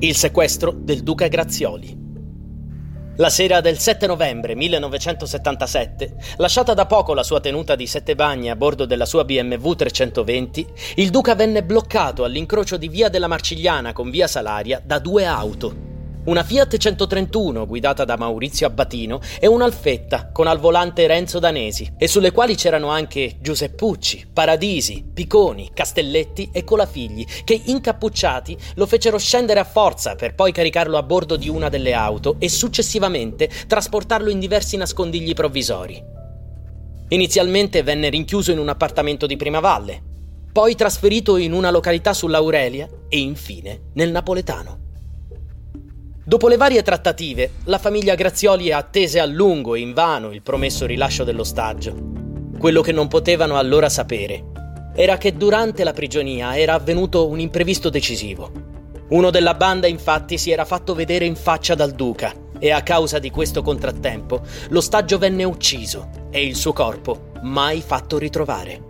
Il sequestro del duca Grazioli. La sera del 7 novembre 1977, lasciata da poco la sua tenuta di sette bagni a bordo della sua BMW 320, il duca venne bloccato all'incrocio di via della Marcigliana con via Salaria da due auto una Fiat 131 guidata da Maurizio Abbatino e un'Alfetta con al volante Renzo Danesi e sulle quali c'erano anche Giuseppucci, Paradisi, Piconi, Castelletti e Colafigli che incappucciati lo fecero scendere a forza per poi caricarlo a bordo di una delle auto e successivamente trasportarlo in diversi nascondigli provvisori. Inizialmente venne rinchiuso in un appartamento di Primavalle, poi trasferito in una località sull'Aurelia e infine nel Napoletano. Dopo le varie trattative, la famiglia Grazioli attese a lungo e invano il promesso rilascio dell'ostaggio. Quello che non potevano allora sapere era che durante la prigionia era avvenuto un imprevisto decisivo. Uno della banda infatti si era fatto vedere in faccia dal duca e a causa di questo contrattempo l'ostaggio venne ucciso e il suo corpo mai fatto ritrovare.